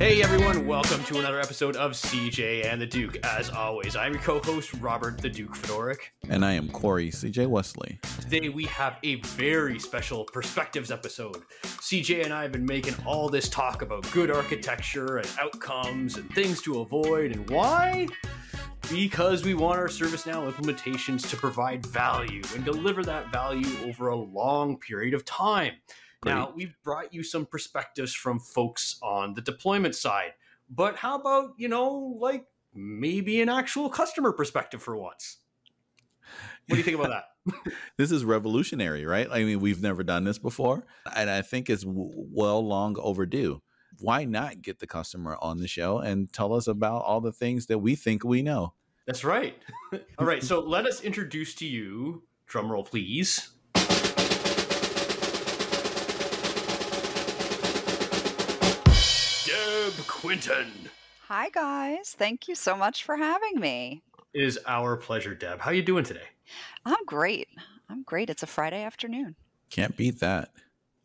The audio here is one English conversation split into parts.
Hey everyone, welcome to another episode of CJ and the Duke. As always, I'm your co-host Robert the Duke Fedoruk. And I am Corey CJ Wesley. Today we have a very special perspectives episode. CJ and I have been making all this talk about good architecture and outcomes and things to avoid and why? Because we want our ServiceNow implementations to provide value and deliver that value over a long period of time. Great. Now, we've brought you some perspectives from folks on the deployment side, but how about, you know, like maybe an actual customer perspective for once? What do you think about that? This is revolutionary, right? I mean, we've never done this before, and I think it's w- well long overdue. Why not get the customer on the show and tell us about all the things that we think we know? That's right. All right, so let us introduce to you, drumroll please, Deb Quinton. Hi guys, thank you so much for having me. It is our pleasure, Deb. How are you doing today? I'm great. I'm great. It's a Friday afternoon. Can't beat that.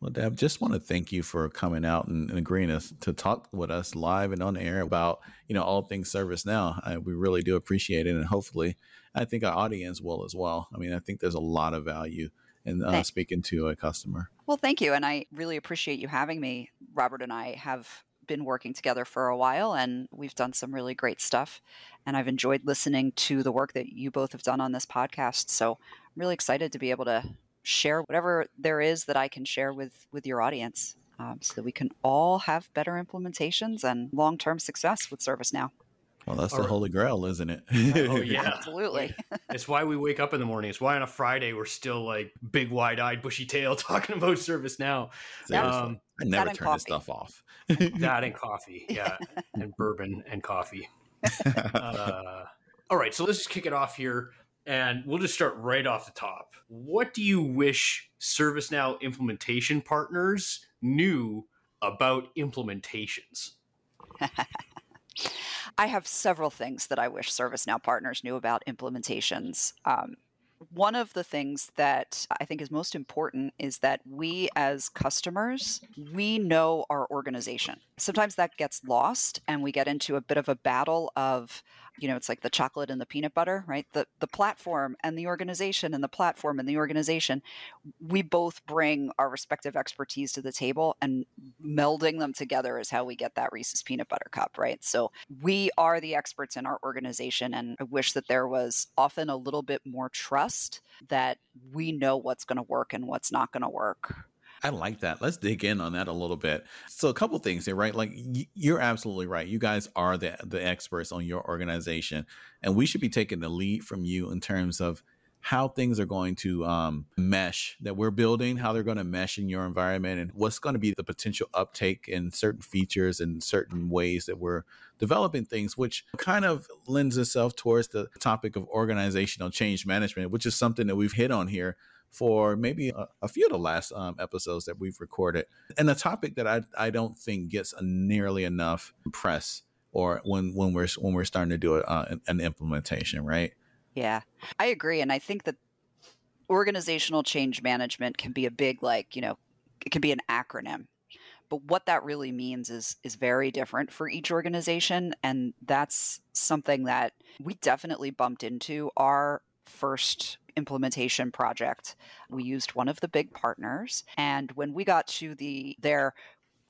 Well, Deb, just want to thank you for coming out and, and agreeing us to talk with us live and on air about you know all things ServiceNow. I, we really do appreciate it, and hopefully, I think our audience will as well. I mean, I think there's a lot of value in uh, speaking to a customer. Well, thank you. And I really appreciate you having me. Robert and I have been working together for a while and we've done some really great stuff. And I've enjoyed listening to the work that you both have done on this podcast. So I'm really excited to be able to share whatever there is that I can share with, with your audience um, so that we can all have better implementations and long term success with ServiceNow. Well, that's All the right. holy grail, isn't it? Oh, yeah. Absolutely. It's why we wake up in the morning. It's why on a Friday we're still like big, wide-eyed, bushy tail talking about ServiceNow. Um, I never turn this stuff off. that and coffee, yeah, and bourbon and coffee. Uh, all right, so let's just kick it off here, and we'll just start right off the top. What do you wish ServiceNow implementation partners knew about implementations? I have several things that I wish ServiceNow partners knew about implementations. Um, one of the things that I think is most important is that we as customers, we know our organization. Sometimes that gets lost and we get into a bit of a battle of, you know, it's like the chocolate and the peanut butter, right? The the platform and the organization and the platform and the organization. We both bring our respective expertise to the table and melding them together is how we get that Reese's peanut butter cup, right? So we are the experts in our organization and i wish that there was often a little bit more trust that we know what's going to work and what's not going to work I like that. Let's dig in on that a little bit. So, a couple things here, right? Like y- you're absolutely right. You guys are the the experts on your organization, and we should be taking the lead from you in terms of how things are going to um, mesh that we're building, how they're going to mesh in your environment, and what's going to be the potential uptake in certain features and certain ways that we're developing things, which kind of lends itself towards the topic of organizational change management, which is something that we've hit on here for maybe a, a few of the last um, episodes that we've recorded, and a topic that I I don't think gets nearly enough press or when when we're when we're starting to do a, uh, an, an implementation, right? yeah i agree. And i think that organizational change management can be a big like you know it can be an acronym. But what that really means is is very different for each organization. And that's something that we definitely bumped into our first implementation project we used one of the big partners. And when we got to the their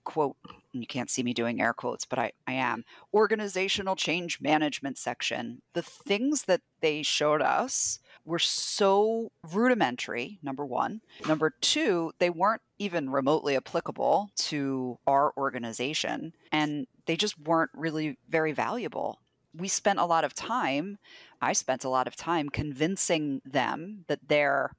quote you can't see me doing air quotes but I, I am organizational change management section the things that they showed us were so rudimentary number one. Number two they weren't even remotely applicable to our organization and they just weren't really very valuable. We spent a lot of time i spent a lot of time convincing them that their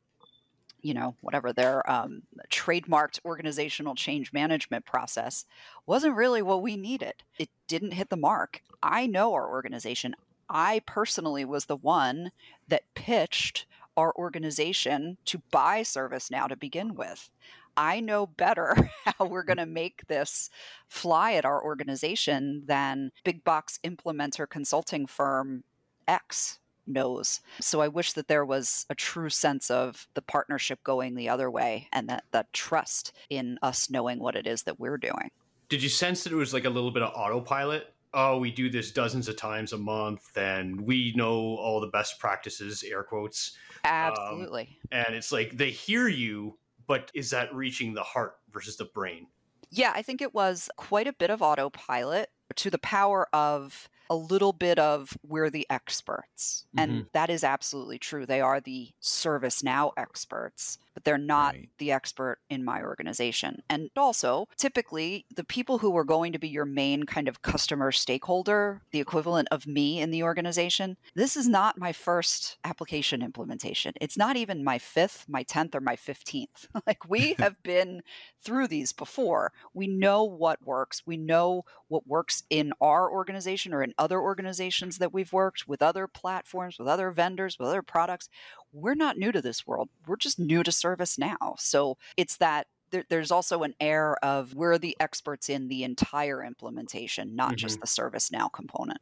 you know whatever their um, trademarked organizational change management process wasn't really what we needed. It didn't hit the mark. I know our organization. I personally was the one that pitched our organization to buy ServiceNow to begin with. I know better how we're going to make this fly at our organization than big box implementer consulting firm X knows. So I wish that there was a true sense of the partnership going the other way and that that trust in us knowing what it is that we're doing. Did you sense that it was like a little bit of autopilot? Oh, we do this dozens of times a month, and we know all the best practices, air quotes. Absolutely. Um, and it's like they hear you, but is that reaching the heart versus the brain? Yeah, I think it was quite a bit of autopilot to the power of a little bit of we're the experts. Mm-hmm. And that is absolutely true. They are the ServiceNow experts but they're not right. the expert in my organization. And also, typically, the people who are going to be your main kind of customer stakeholder, the equivalent of me in the organization, this is not my first application implementation. It's not even my fifth, my 10th, or my 15th. like, we have been through these before. We know what works. We know what works in our organization or in other organizations that we've worked with other platforms, with other vendors, with other products we're not new to this world. We're just new to ServiceNow. So it's that there, there's also an air of we're the experts in the entire implementation, not mm-hmm. just the ServiceNow component.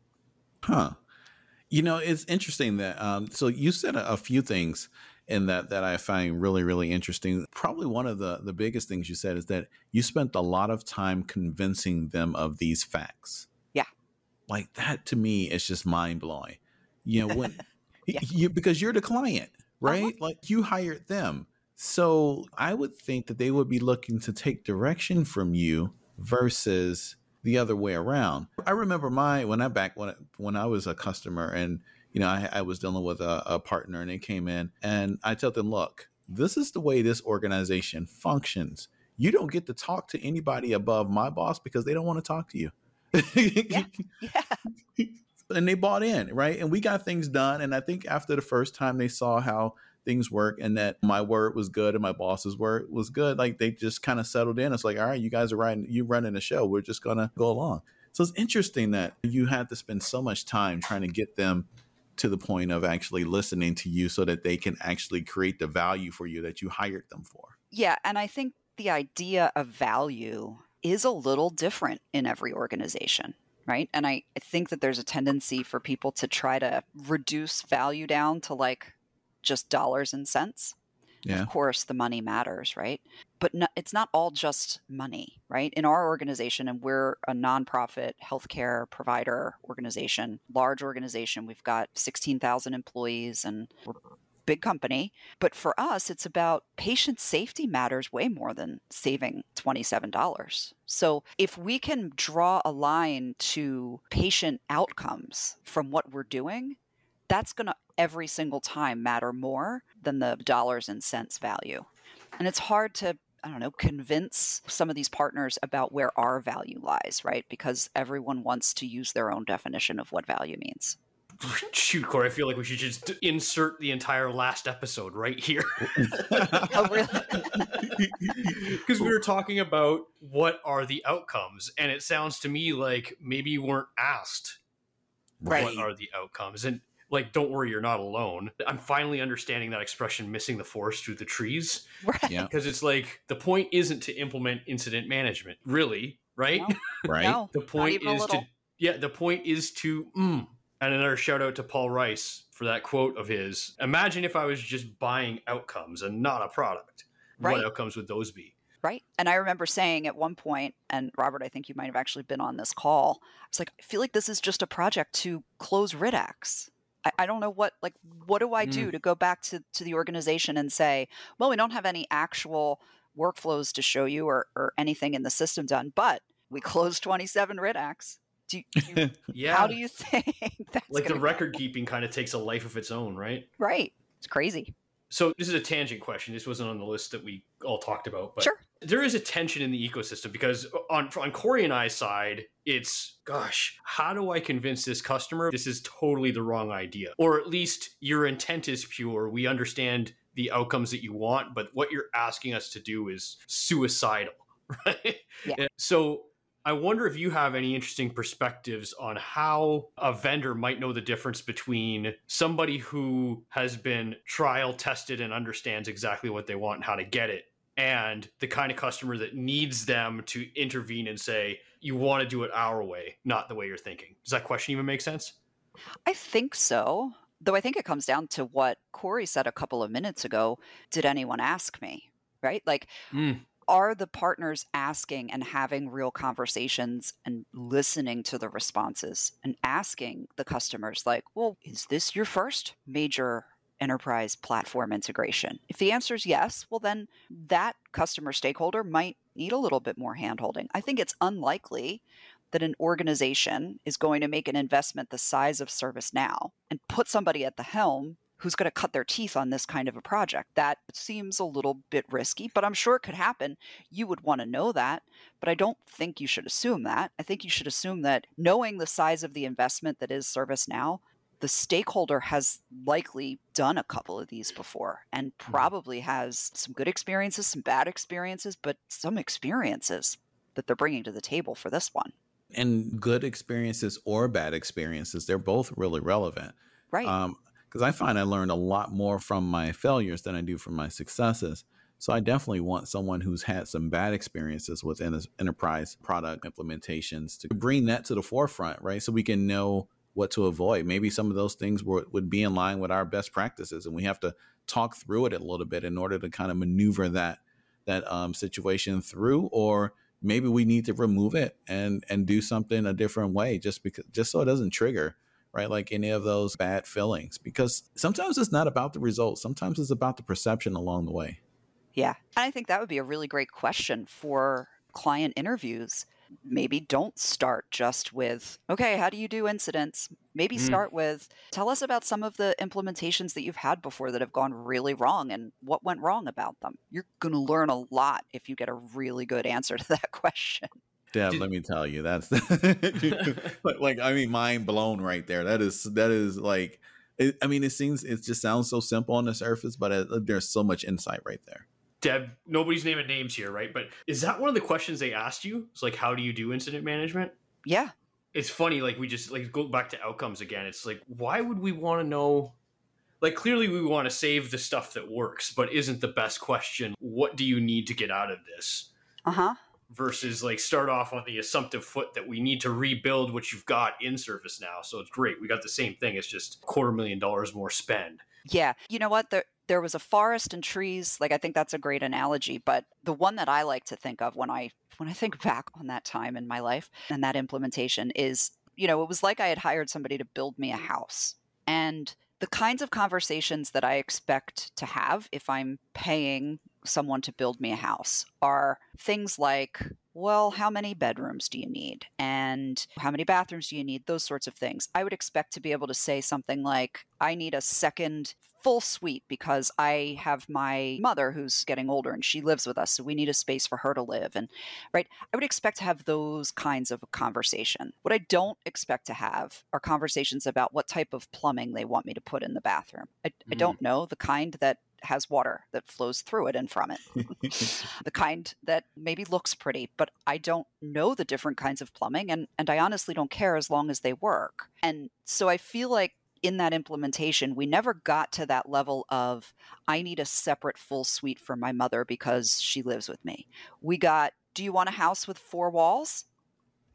Huh. You know, it's interesting that um, so you said a, a few things in that that I find really really interesting. Probably one of the the biggest things you said is that you spent a lot of time convincing them of these facts. Yeah. Like that to me is just mind blowing. You know, when yeah. you, because you're the client, uh-huh. right? Uh-huh. Like you hired them. So I would think that they would be looking to take direction from you versus the other way around. I remember my when I back when when I was a customer and you know I, I was dealing with a, a partner and they came in and I told them, look, this is the way this organization functions. You don't get to talk to anybody above my boss because they don't want to talk to you. yeah. yeah and they bought in, right? And we got things done. And I think after the first time they saw how things work and that my word was good and my boss's word was good, like they just kind of settled in. It's like, all right, you guys are riding, you running the show. We're just gonna go along. So it's interesting that you had to spend so much time trying to get them to the point of actually listening to you so that they can actually create the value for you that you hired them for. Yeah, and I think the idea of value is a little different in every organization right? And I, think that there's a tendency for people to try to reduce value down to like just dollars and cents. Yeah. Of course, the money matters, right? But no, it's not all just money, right? In our organization, and we're a nonprofit healthcare provider organization, large organization. We've got 16,000 employees and we're big company. But for us, it's about patient safety matters way more than saving $27. So if we can draw a line to patient outcomes from what we're doing, that's going to every single time matter more than the dollars and cents value. And it's hard to I don't know, convince some of these partners about where our value lies, right? Because everyone wants to use their own definition of what value means. Shoot, Corey, I feel like we should just insert the entire last episode right here. oh, really? Because we were talking about what are the outcomes, and it sounds to me like maybe you weren't asked right. what are the outcomes. And like, don't worry, you're not alone. I'm finally understanding that expression, missing the forest through the trees. Right. Yeah. Because it's like the point isn't to implement incident management, really, right? No. right. No, the point is to, yeah, the point is to, mm, and another shout out to Paul Rice for that quote of his. Imagine if I was just buying outcomes and not a product. Right. What outcomes would those be? Right. And I remember saying at one point, and Robert, I think you might have actually been on this call. I was like, I feel like this is just a project to close RIDEX. I, I don't know what, like, what do I do mm. to go back to, to the organization and say, well, we don't have any actual workflows to show you or, or anything in the system done, but we closed 27 RIDEX. Do you, you, yeah. How do you think that's like the record go? keeping kind of takes a life of its own, right? Right. It's crazy. So this is a tangent question. This wasn't on the list that we all talked about, but sure. there is a tension in the ecosystem because on on Corey and I's side, it's gosh, how do I convince this customer this is totally the wrong idea, or at least your intent is pure. We understand the outcomes that you want, but what you're asking us to do is suicidal, right? Yeah. So I wonder if you have any interesting perspectives on how a vendor might know the difference between somebody who has been trial tested and understands exactly what they want and how to get it and the kind of customer that needs them to intervene and say, you want to do it our way, not the way you're thinking. Does that question even make sense? I think so. Though I think it comes down to what Corey said a couple of minutes ago. Did anyone ask me? Right? Like, mm are the partners asking and having real conversations and listening to the responses and asking the customers like well is this your first major enterprise platform integration? If the answer is yes well then that customer stakeholder might need a little bit more handholding. I think it's unlikely that an organization is going to make an investment the size of ServiceNow and put somebody at the helm who's going to cut their teeth on this kind of a project. That seems a little bit risky, but I'm sure it could happen. You would want to know that, but I don't think you should assume that. I think you should assume that knowing the size of the investment that is ServiceNow, the stakeholder has likely done a couple of these before and mm-hmm. probably has some good experiences, some bad experiences, but some experiences that they're bringing to the table for this one. And good experiences or bad experiences, they're both really relevant. Right. Um, because I find I learned a lot more from my failures than I do from my successes. So I definitely want someone who's had some bad experiences with enterprise product implementations to bring that to the forefront, right? So we can know what to avoid. Maybe some of those things would, would be in line with our best practices, and we have to talk through it a little bit in order to kind of maneuver that that um, situation through, or maybe we need to remove it and and do something a different way, just because just so it doesn't trigger right? Like any of those bad feelings, because sometimes it's not about the results, sometimes it's about the perception along the way. Yeah. And I think that would be a really great question for client interviews. Maybe don't start just with, okay, how do you do incidents? Maybe mm. start with, tell us about some of the implementations that you've had before that have gone really wrong and what went wrong about them. You're going to learn a lot if you get a really good answer to that question. Deb, Did, let me tell you, that's like I mean, mind blown right there. That is that is like, it, I mean, it seems it just sounds so simple on the surface, but it, there's so much insight right there. Deb, nobody's naming names here, right? But is that one of the questions they asked you? It's like, how do you do incident management? Yeah. It's funny, like we just like go back to outcomes again. It's like, why would we want to know? Like, clearly, we want to save the stuff that works, but isn't the best question, what do you need to get out of this? Uh huh versus like start off on the assumptive foot that we need to rebuild what you've got in ServiceNow. So it's great. We got the same thing. It's just quarter million dollars more spend. Yeah. You know what? There there was a forest and trees. Like I think that's a great analogy, but the one that I like to think of when I when I think back on that time in my life and that implementation is, you know, it was like I had hired somebody to build me a house. And the kinds of conversations that I expect to have if I'm paying someone to build me a house are things like, well, how many bedrooms do you need? And how many bathrooms do you need? Those sorts of things. I would expect to be able to say something like, I need a second full suite because I have my mother who's getting older and she lives with us. So we need a space for her to live. And right, I would expect to have those kinds of conversation. What I don't expect to have are conversations about what type of plumbing they want me to put in the bathroom. I, mm-hmm. I don't know the kind that has water that flows through it and from it. the kind that maybe looks pretty, but I don't know the different kinds of plumbing and, and I honestly don't care as long as they work. And so I feel like in that implementation, we never got to that level of, I need a separate full suite for my mother because she lives with me. We got, do you want a house with four walls?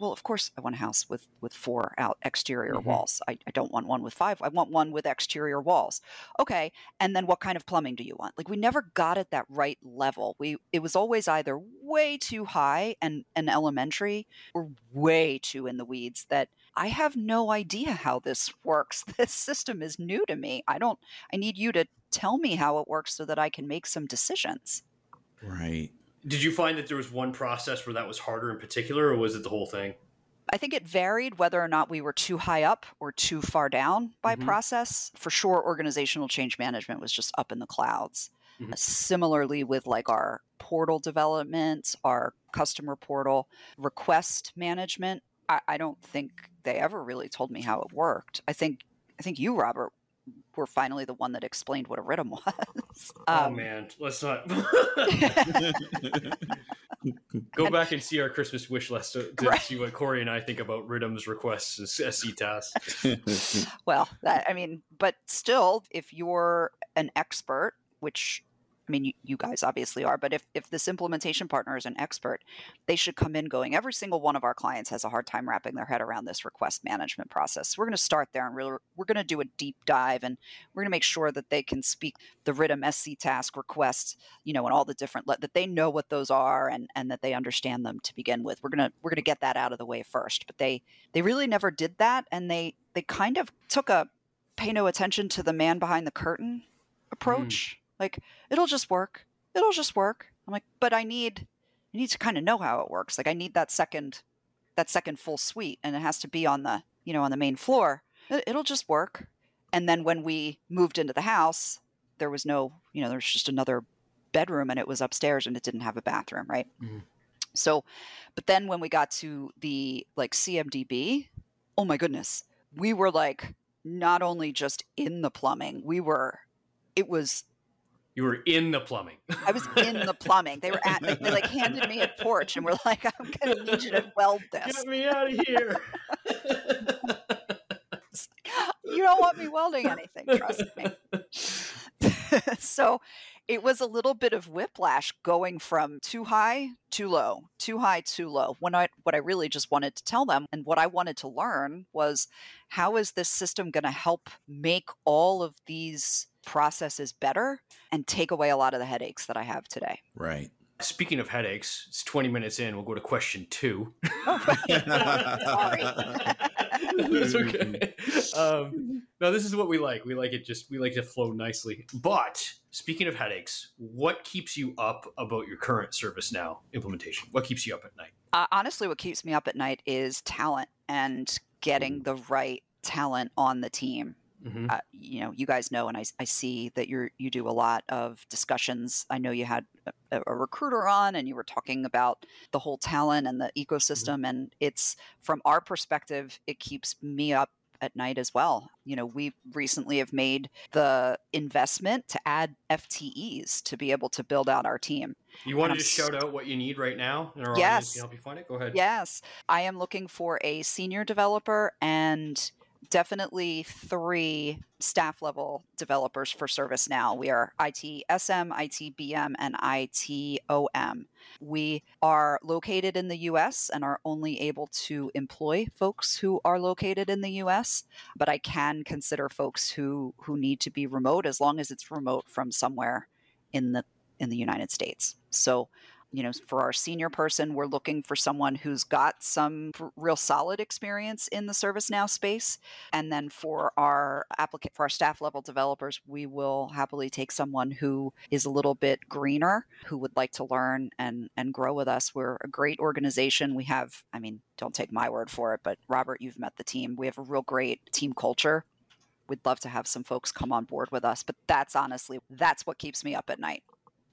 Well, of course, I want a house with, with four out exterior mm-hmm. walls. I, I don't want one with five. I want one with exterior walls. Okay. And then what kind of plumbing do you want? Like we never got at that right level. We it was always either way too high and, and elementary or way too in the weeds that I have no idea how this works. This system is new to me. I don't, I need you to tell me how it works so that I can make some decisions. Right. Did you find that there was one process where that was harder in particular, or was it the whole thing? I think it varied whether or not we were too high up or too far down by mm-hmm. process. For sure, organizational change management was just up in the clouds. Mm-hmm. Similarly, with like our portal development, our customer portal, request management, I, I don't think they ever really told me how it worked. I think I think you, Robert, were finally the one that explained what a RITM was. Oh, um, oh man, let's not go and, back and see our Christmas wish list to, to right. see what Corey and I think about RITMs, requests and SC tasks. well, that, I mean, but still, if you're an expert, which I mean, you, you, guys obviously are, but if, if this implementation partner is an expert, they should come in going, every single one of our clients has a hard time wrapping their head around this request management process. We're going to start there and really, we're going to do a deep dive and we're going to make sure that they can speak the RITM SC task requests, you know, and all the different, that they know what those are and, and that they understand them to begin with. We're going to, we're going to get that out of the way first, but they, they really never did that. And they, they kind of took a pay no attention to the man behind the curtain mm. approach. Mm like, it'll just work. It'll just work. I'm like, but I need I need to kind of know how it works. Like I need that second that second full suite and it has to be on the, you know, on the main floor. It'll just work. And then when we moved into the house, there was no, you know, there's just another bedroom and it was upstairs and it didn't have a bathroom, right? Mm-hmm. So, but then when we got to the like CMDB, oh my goodness, we were like not only just in the plumbing, we were, it was you were in the plumbing. I was in the plumbing. They were at. They, they like handed me a torch and were like, "I'm gonna need you to weld this. Get me out of here." you don't want me welding anything. Trust me. so, it was a little bit of whiplash going from too high, too low, too high, too low. When I what I really just wanted to tell them and what I wanted to learn was how is this system going to help make all of these processes better and take away a lot of the headaches that I have today. Right. Speaking of headaches, it's 20 minutes in. We'll go to question two. Oh, Sorry. That's okay. Um, no, this is what we like. We like it just, we like to flow nicely. But speaking of headaches, what keeps you up about your current ServiceNow implementation? What keeps you up at night? Uh, honestly, what keeps me up at night is talent and getting the right talent on the team. Mm-hmm. Uh, you know, you guys know, and I, I see that you're you do a lot of discussions. I know you had a, a recruiter on, and you were talking about the whole talent and the mm-hmm. ecosystem. Mm-hmm. And it's from our perspective, it keeps me up at night as well. You know, we recently have made the investment to add FTEs to be able to build out our team. You want to just shout out what you need right now, yes. help you find it. Go ahead. Yes, I am looking for a senior developer and definitely three staff level developers for ServiceNow. We are ITSM, ITBM, and ITOM. We are located in the US and are only able to employ folks who are located in the US, but I can consider folks who, who need to be remote as long as it's remote from somewhere in the in the United States. So you know, for our senior person, we're looking for someone who's got some real solid experience in the ServiceNow space. And then for our applicant, for our staff level developers, we will happily take someone who is a little bit greener, who would like to learn and and grow with us. We're a great organization. We have, I mean, don't take my word for it, but Robert, you've met the team. We have a real great team culture. We'd love to have some folks come on board with us, but that's honestly that's what keeps me up at night.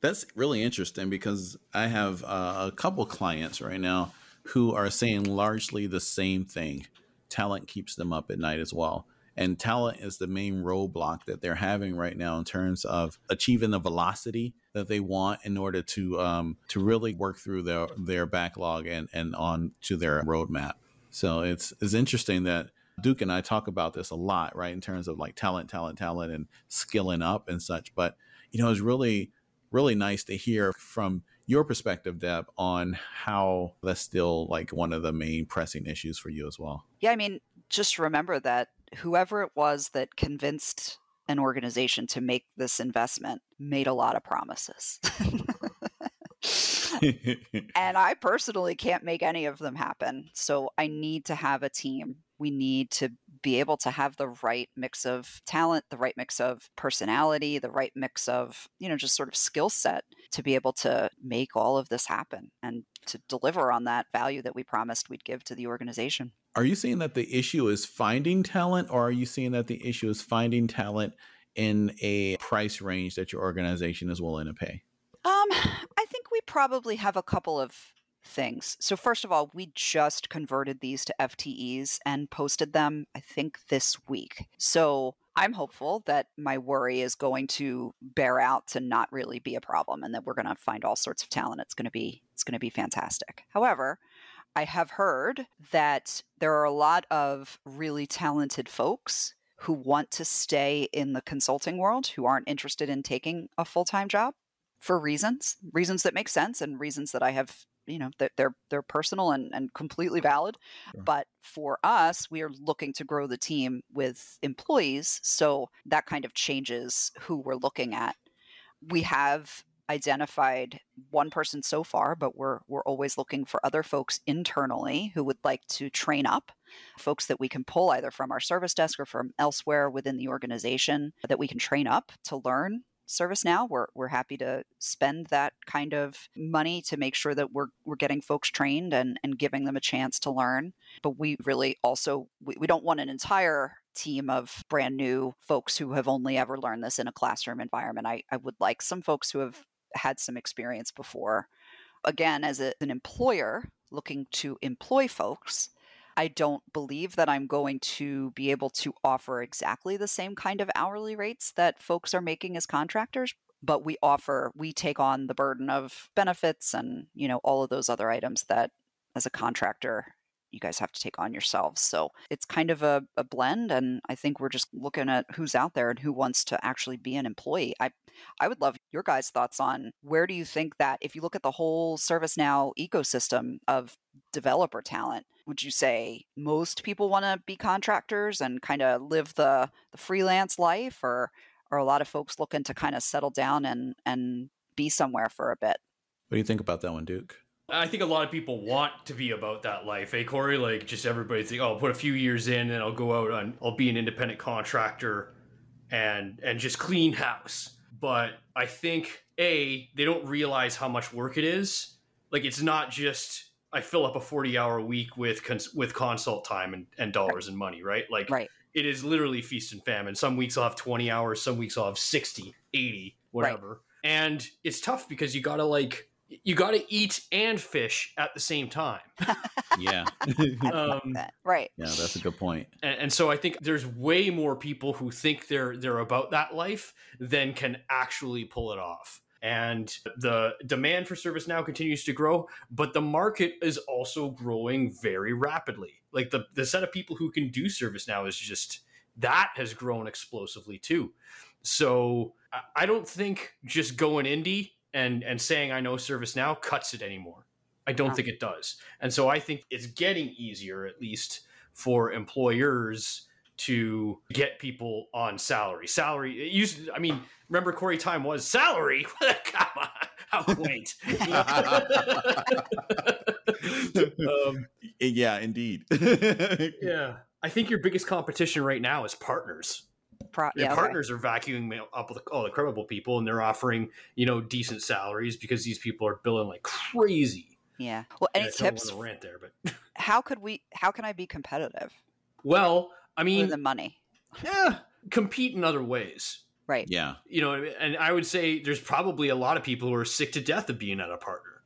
That's really interesting because I have uh, a couple clients right now who are saying largely the same thing. Talent keeps them up at night as well. And talent is the main roadblock that they're having right now in terms of achieving the velocity that they want in order to um, to really work through their their backlog and and on to their roadmap. So it's it's interesting that Duke and I talk about this a lot, right? In terms of like talent, talent, talent, and skilling up and such. But you know, it's really really nice to hear from your perspective, Deb, on how that's still like one of the main pressing issues for you as well. Yeah, I mean, just remember that whoever it was that convinced an organization to make this investment made a lot of promises. and I personally can't make any of them happen. So I need to have a team. We need to be able to have the right mix of talent, the right mix of personality, the right mix of, you know, just sort of skill set to be able to make all of this happen and to deliver on that value that we promised we'd give to the organization. Are you seeing that the issue is finding talent or are you seeing that the issue is finding talent in a price range that your organization is willing to pay? Um, I think we probably have a couple of things. So, first of all, we just converted these to FTEs and posted them, I think, this week. So, I'm hopeful that my worry is going to bear out to not really be a problem and that we're going to find all sorts of talent. It's going to be it's going to be fantastic. However, I have heard that there are a lot of really talented folks who want to stay in the consulting world who aren't interested in taking a full-time job for reasons, reasons that make sense and reasons that I have, you know, that they're they're personal and, and completely valid. Sure. But for us, we are looking to grow the team with employees. So that kind of changes who we're looking at. We have identified one person so far, but we're we're always looking for other folks internally who would like to train up, folks that we can pull either from our service desk or from elsewhere within the organization that we can train up to learn ServiceNow. We're we're happy to spend that kind of money to make sure that we're we're getting folks trained and and giving them a chance to learn. But we really also we, we don't want an entire team of brand new folks who have only ever learned this in a classroom environment. I, I would like some folks who have had some experience before. Again, as a, an employer looking to employ folks, I don't believe that I'm going to be able to offer exactly the same kind of hourly rates that folks are making as contractors, but we offer, we take on the burden of benefits and, you know, all of those other items that as a contractor you guys have to take on yourselves. So it's kind of a, a blend. And I think we're just looking at who's out there and who wants to actually be an employee. I, I would love your guys' thoughts on where do you think that if you look at the whole ServiceNow ecosystem of developer talent, would you say most people want to be contractors and kind of live the, the freelance life or are a lot of folks looking to kind of settle down and, and be somewhere for a bit? What do you think about that one, Duke? I think a lot of people want to be about that life, eh, Corey? Like, just everybody think, oh, I'll put a few years in and I'll go out and I'll be an independent contractor and and just clean house. But I think a they don't realize how much work it is. Like, it's not just I fill up a forty hour week with cons- with consult time and, and dollars and money, right? Like, Right. it is literally feast and famine. Some weeks I'll have 20 hours, some weeks I'll have 60, 80, whatever. And it's tough because you gotta like you gotta eat and fish at the same time. Yeah. Um, That- right. yeah, that's a good point. and, and so I think there's way more people who think they're they're about that life than can actually pull it off. And the demand for ServiceNow continues to grow, but the market is also growing very rapidly. Like the, the set of people who can do ServiceNow is just that has grown explosively too. So I- I don't think just going indie and and saying I know ServiceNow cuts it anymore. I don't No. think it does. And so I think it's getting easier at least for employers to get people on salary. Salary it used to- I mean, remember Corey time was salary? Come on. How quaint. You um, yeah, indeed. yeah. I think your biggest competition right now is partners. Pro- Your yeah, okay. partners are vacuuming up with all the credible people and they're offering, you know, decent salaries because these people are billing like crazy. Yeah. Well, any I don't tips? want rant there, but How could we? How can I be competitive well, I other mean, the money? yeah, compete in other ways. Right. yeah. You know, what I mean? and I would say there's probably a lot of people who are sick to death of being at a partner.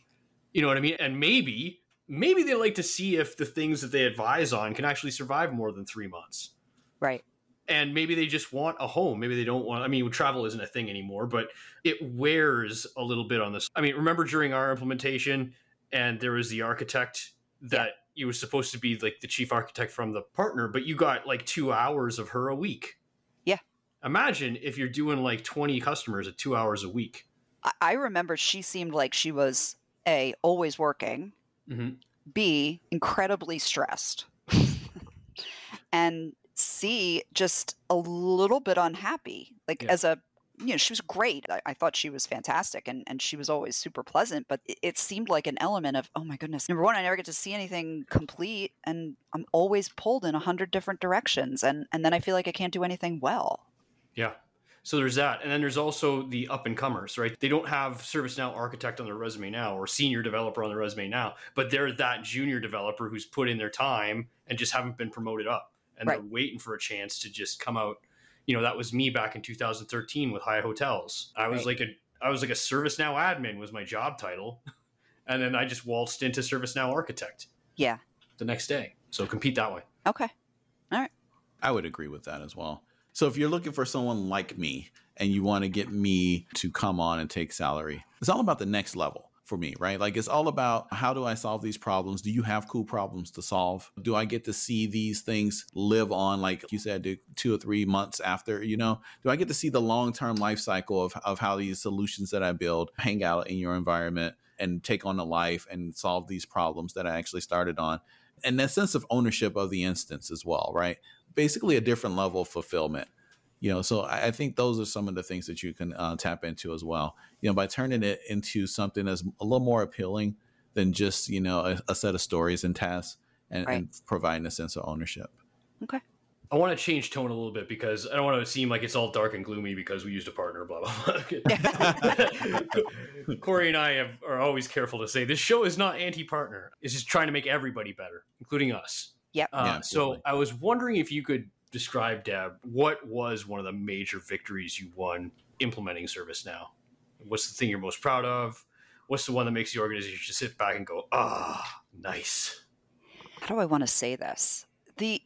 You know what I mean? And maybe, maybe they like to see if the things that they advise on can actually survive more than three months. Right. And maybe they just want a home. Maybe they don't want i mean travel isn't a thing anymore but it wears a little bit on this. I mean remember during our implementation and there was the architect that you were supposed to be like the chief architect from the partner but you got like two hours of her a week. Yeah. imagine if you're doing like 20 customers at two hours a week. I, remember she seemed like she was a always working, Mhm. b incredibly stressed, and c just a little bit unhappy. Like Yeah. as a you know, she was great. I, I thought she was fantastic and, and she was always super pleasant, but it, it seemed like an element of, oh my goodness, number one, I never get to see anything complete and I'm always pulled in a hundred different directions. And, and then I feel like I can't do anything well. Yeah. So there's that. And then there's also the up and comers, right? They don't have ServiceNow architect on their resume now or senior developer on their resume now, but they're that junior developer who's put in their time and just haven't been promoted up. And Right. they're waiting for a chance to just come out. You know, that was me back in 2013 with High Hotels. I was Right. like a I was like a ServiceNow admin was my job title. And then I just waltzed into ServiceNow architect Yeah. the next day. So compete that way. Okay. All right. I would agree with that as well. So if you're looking for someone like me and you want to get me to come on and take salary, it's all about the next level. For me, right? Like it's all about how do I solve these problems? Do you have cool problems to solve? Do I get to see these things live on, like you said, two or three months after, you know? Do I get to see the long term life cycle of, of how these solutions that I build hang out in your environment and take on a life and solve these problems that I actually started on? And that sense of ownership of the instance as well, right? Basically, a different level of fulfillment you know so i think those are some of the things that you can uh, tap into as well. You know by turning it into something that's a little more appealing than just you know a, a set of stories and tasks and, right. and, providing a sense of ownership. Okay. I want to change tone a little bit because i don't want to seem like it's all dark and gloomy because we used a partner blah blah blah. Corey and i have, are always careful to say this show is not anti-partner. It's just trying to make everybody better including us. Yep. Uh, yeah so i was wondering if you could describe, Deb, what was one of the major victories you won implementing ServiceNow? What's the thing you're most proud of? What's the one that makes the organization just sit back and go, ah, nice? How do I want to say this? The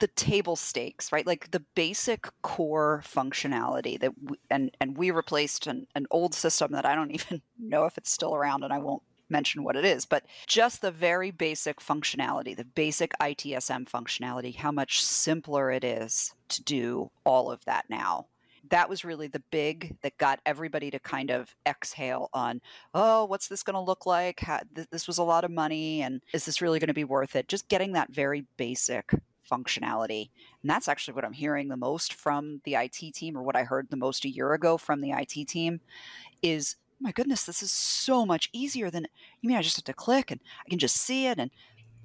the table stakes, right? Like the basic core functionality that, we, and and we replaced an, an old system that I don't even know if it's still around, and I won't mention what it is, but just the very basic functionality, the basic ITSM functionality, how much simpler it is to do all of that now. That was really the big that got everybody to kind of exhale on, oh, what's this going to look like? How, th- this was a lot of money, and is this really going to be worth it? Just getting that very basic functionality. And that's actually what I'm hearing the most from the IT team, or what I heard the most a year ago from the IT team, is my goodness, this is so much easier than you mean I just have to click and I can just see it and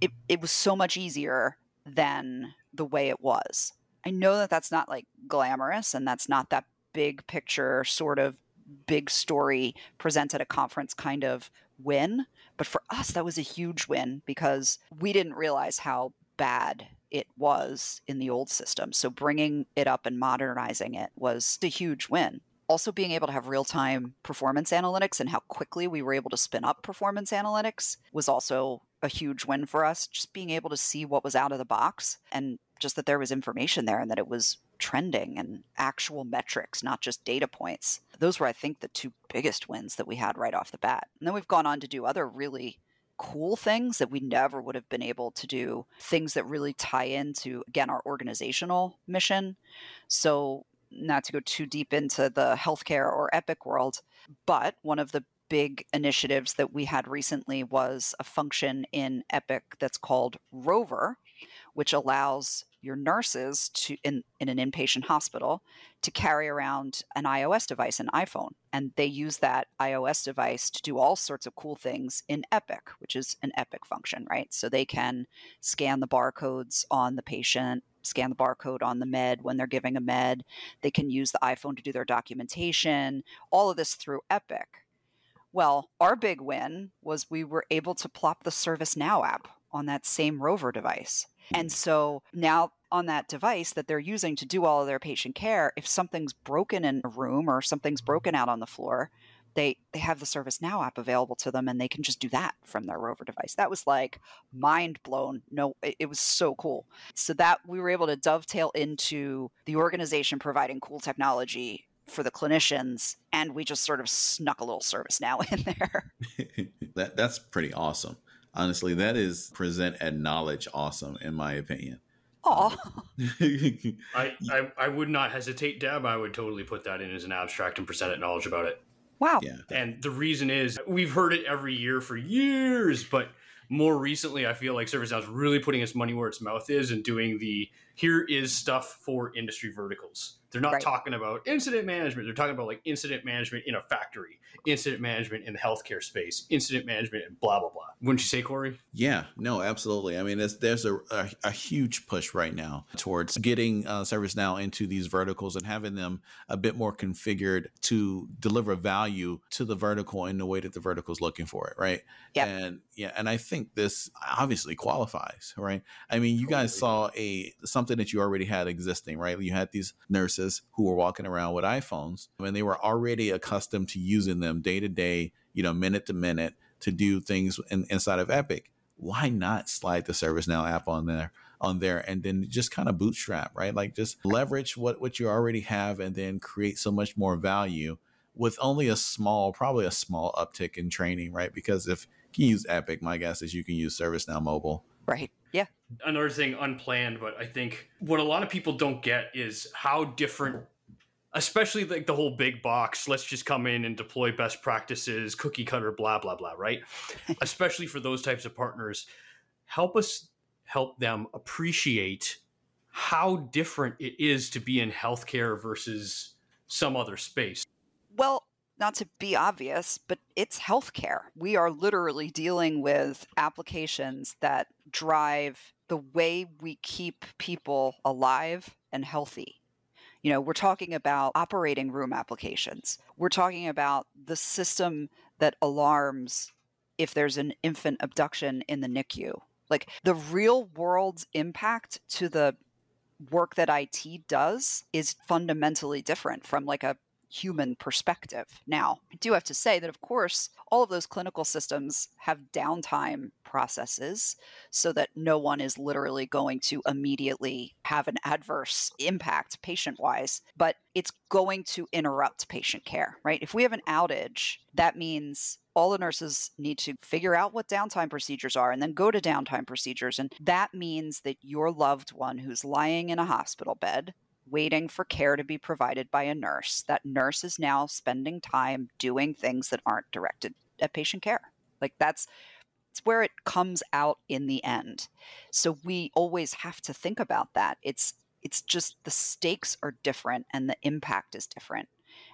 it it was so much easier than the way it was. I know that that's not like glamorous and that's not that big picture sort of big story present at a conference kind of win, but for us that was a huge win because we didn't realize how bad it was in the old system. So bringing it up and modernizing it was a huge win also being able to have real time performance analytics and how quickly we were able to spin up performance analytics was also a huge win for us. Just being able to see what was out of the box and just that there was information there and that it was trending and actual metrics, not just data points. Those were, I think, the two biggest wins that we had right off the bat. And then we've gone on to do other really cool things that we never would have been able to do, things that really tie into, again, our organizational mission. So not to go too deep into the healthcare or Epic world, but one of the big initiatives that we had recently was a function in Epic that's called Rover, which allows your nurses to in, in an inpatient hospital to carry around an iOS device, an iPhone. And they use that iOS device to do all sorts of cool things in Epic, which is an Epic function, right? So they can scan the barcodes on the patient, scan the barcode on the med when they're giving a med. They can use the iPhone to do their documentation, all of this through Epic. Well, our big win was we were able to plop the ServiceNow app on that same Rover device. And so now on that device that they're using to do all of their patient care, if something's broken in a room or something's broken out on the floor, they they have the ServiceNow app available to them and they can just do that from their rover device. That was like mind blown. No it, it, was so cool. So that we were able to dovetail into the organization providing cool technology for the clinicians and we just sort of snuck a little ServiceNow in there. That that's pretty awesome. Honestly that is present and knowledge awesome in my opinion. Oh, I, I, I would not hesitate, Deb. I would totally put that in as an abstract and present it knowledge about it. Wow. Yeah. And the reason is we've heard it every year for years, but more recently, I feel like ServiceNow is really putting its money where its mouth is and doing the here is stuff for industry verticals. They're not right. talking about incident management. They're talking about like incident management in a factory, incident management in the healthcare space, incident management, and blah blah blah. Wouldn't you say, Corey? Yeah, no, absolutely. I mean, there's a, a, a, huge push right now towards getting uh, ServiceNow into these verticals and having them a bit more configured to deliver value to the vertical in the way that the vertical is looking for it, right? Yeah. And yeah, and I think this obviously qualifies, right? I mean, you guys saw a something that you already had existing, right? You had these nurses who were walking around with iPhones and they were already accustomed to using them day to day, you know, minute to minute to do things in, inside of Epic. Why not slide the ServiceNow app on there? on there and then just kind of bootstrap right like just leverage what what you already have and then create so much more value with only a small, probably a small uptick in training, right? Because if you use Epic, my guess is you can use ServiceNow Mobile. Right. Yeah. Another thing unplanned, but I think what a lot of people don't get is how different especially like the whole big box let's just come in and deploy best practices cookie cutter blah blah blah right especially for those types of partners help us help them appreciate how different it is to be in healthcare versus some other space well not to be obvious, but it's healthcare. We are literally dealing with applications that drive the way we keep people alive and healthy. You know, we're talking about operating room applications. We're talking about the system that alarms if there's an infant abduction in the NICU. Like the real world's impact to the work that IT does is fundamentally different from like a human perspective. Now, I do have to say that, of course, all of those clinical systems have downtime processes so that no one is literally going to immediately have an adverse impact patient wise, but it's going to interrupt patient care, right? If we have an outage, that means all the nurses need to figure out what downtime procedures are and then go to downtime procedures. And that means that your loved one who's lying in a hospital bed waiting for care to be provided by a nurse. That nurse is now spending time doing things that aren't directed at patient care. Like that's it's where it comes out in the end. So we always have to think about that. It's it's just the stakes are different and the impact is different.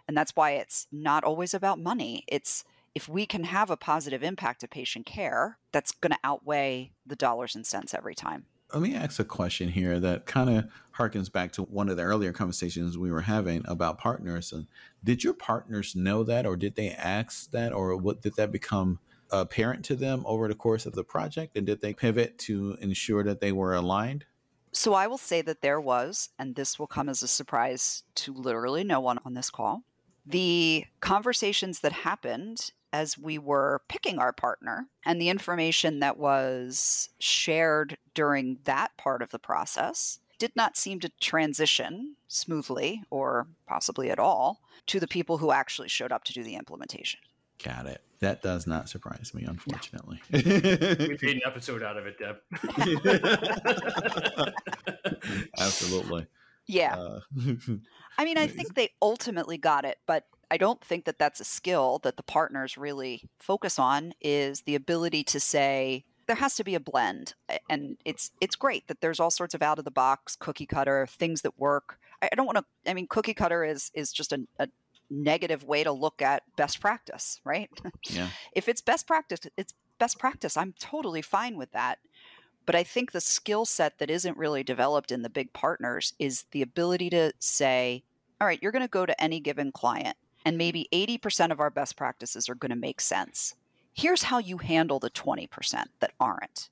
And that's why it's not always about money. It's if we can have a positive impact to patient care, that's going to outweigh the dollars and cents every time let me ask a question here that kind of harkens back to one of the earlier conversations we were having about partners. And did your partners know that, or did they ask that, or what did that become apparent to them over the course of the project? And did they pivot to ensure that they were aligned? So I will say that there was, and this will come as a surprise to literally no one on this call. The conversations that happened as we were picking our partner and the information that was shared during that part of the process did not seem to transition smoothly or possibly at all to the people who actually showed up to do the implementation. Got it. That does not surprise me, unfortunately. No. we made an episode out of it, Deb. Absolutely. Yeah. Uh, I mean, I think they ultimately got it, but I don't think that that's a skill that the partners really focus on is the ability to say there has to be a blend and it's it's great that there's all sorts of out of the box cookie cutter things that work. I, don't want to I mean cookie cutter is is just a, a negative way to look at best practice right? Yeah. If it's best practice it's best practice. I'm totally fine with that. But I think the skill set that isn't really developed in the big partners is the ability to say all right you're going to go to any given client and maybe 80% of our best practices are going to make sense. Here's how you handle the 20% that aren't.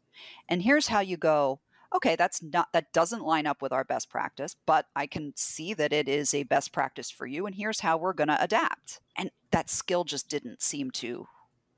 And here's how you go, okay, that's not that doesn't line up with our best practice, but I can see that it is a best practice for you and here's how we're going to adapt. And that skill just didn't seem to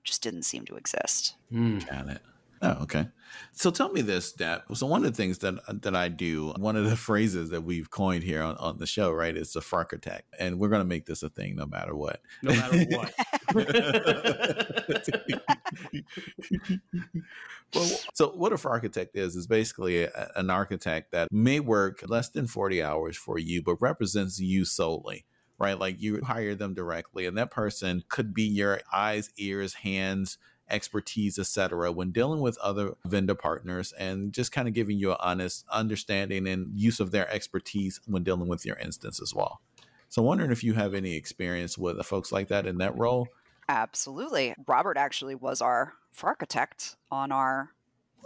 just didn't seem to exist. Mm. Got it. Oh, okay. So tell me this, Deb. So one of the things that that I do, one of the phrases that we've coined here on, on the show, right, is the architect, and we're going to make this a thing no matter what. No matter what. well, so what a architect is is basically a, an architect that may work less than forty hours for you, but represents you solely right? Like you hire them directly, and that person could be your eyes, ears, hands, expertise, etc., when dealing with other vendor partners and just kind of giving you an honest understanding and use of their expertise when dealing with your instance as well. So, wondering if you have any experience with folks like that in that role. Absolutely. Robert actually was our architect on our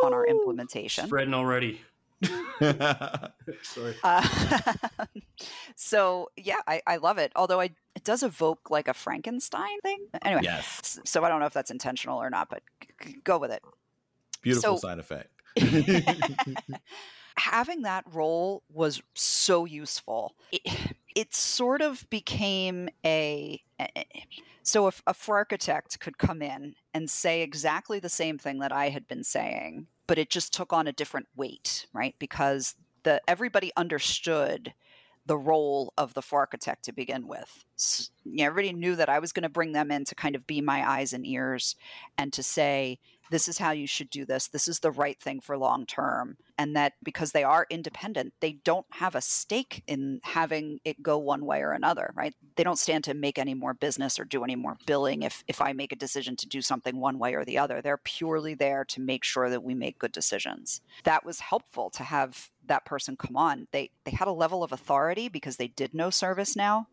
on our implementation. Spreading already. Sorry. Uh, so yeah, I, I love it. Although I it does evoke like a Frankenstein thing. Anyway, yes. So I don't know if that's intentional or not, but g- go with it. Beautiful so, side effect. having that role was so useful. It, it sort of became a so if a for architect could come in and say exactly the same thing that I had been saying but it just took on a different weight, right? Because the everybody understood the role of the architect to begin with. So, everybody knew that I was going to bring them in to kind of be my eyes and ears and to say, this is how you should do this. This is the right thing for long term. And that because they are independent, they don't have a stake in having it go one way or another, right? They don't stand to make any more business or do any more billing if, if I make a decision to do something one way or the other. They're purely there to make sure that we make good decisions. That was helpful to have that person come on. They they had a level of authority because they did know ServiceNow.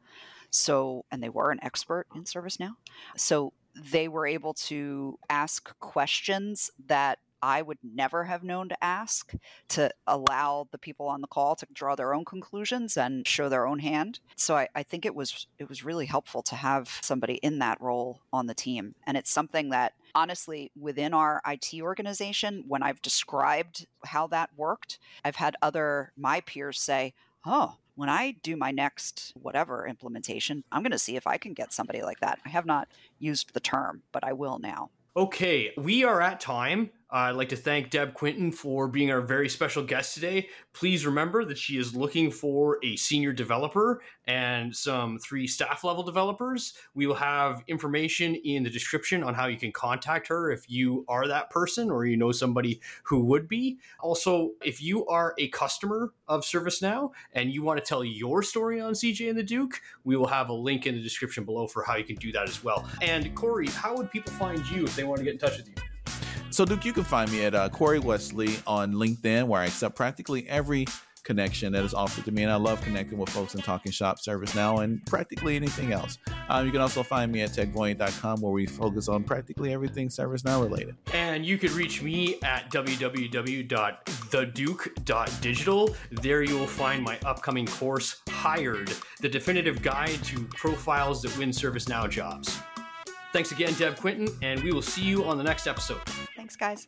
So and they were an expert in ServiceNow. So they were able to ask questions that I would never have known to ask to allow the people on the call to draw their own conclusions and show their own hand. So I, I, think it was it was really helpful to have somebody in that role on the team. And it's something that honestly within our IT organization, when I've described how that worked, I've had other my peers say, Oh, when I do my next whatever implementation, I'm going to see if I can get somebody like that. I have not used the term, but I will now. Okay, we are at time. I'd like to thank Deb Quinton for being our very special guest today. Please remember that she is looking for a senior developer and some three staff level developers. We will have information in the description on how you can contact her if you are that person or you know somebody who would be. Also, if you are a customer of ServiceNow and you want to tell your story on CJ and the Duke, we will have a link in the description below for how you can do that as well. And Corey, how would people find you if they want to get in touch with you? So, Duke, you can find me at uh, Corey Wesley on LinkedIn, where I accept practically every connection that is offered to me. And I love connecting with folks and talking shop ServiceNow, and practically anything else. Um, you can also find me at techvoyant.com where we focus on practically everything ServiceNow related. And you can reach me at www.theduke.digital. There you will find my upcoming course, Hired, the definitive guide to profiles that win ServiceNow jobs. Thanks again, Deb Quinton, and we will see you on the next episode. Thanks, guys.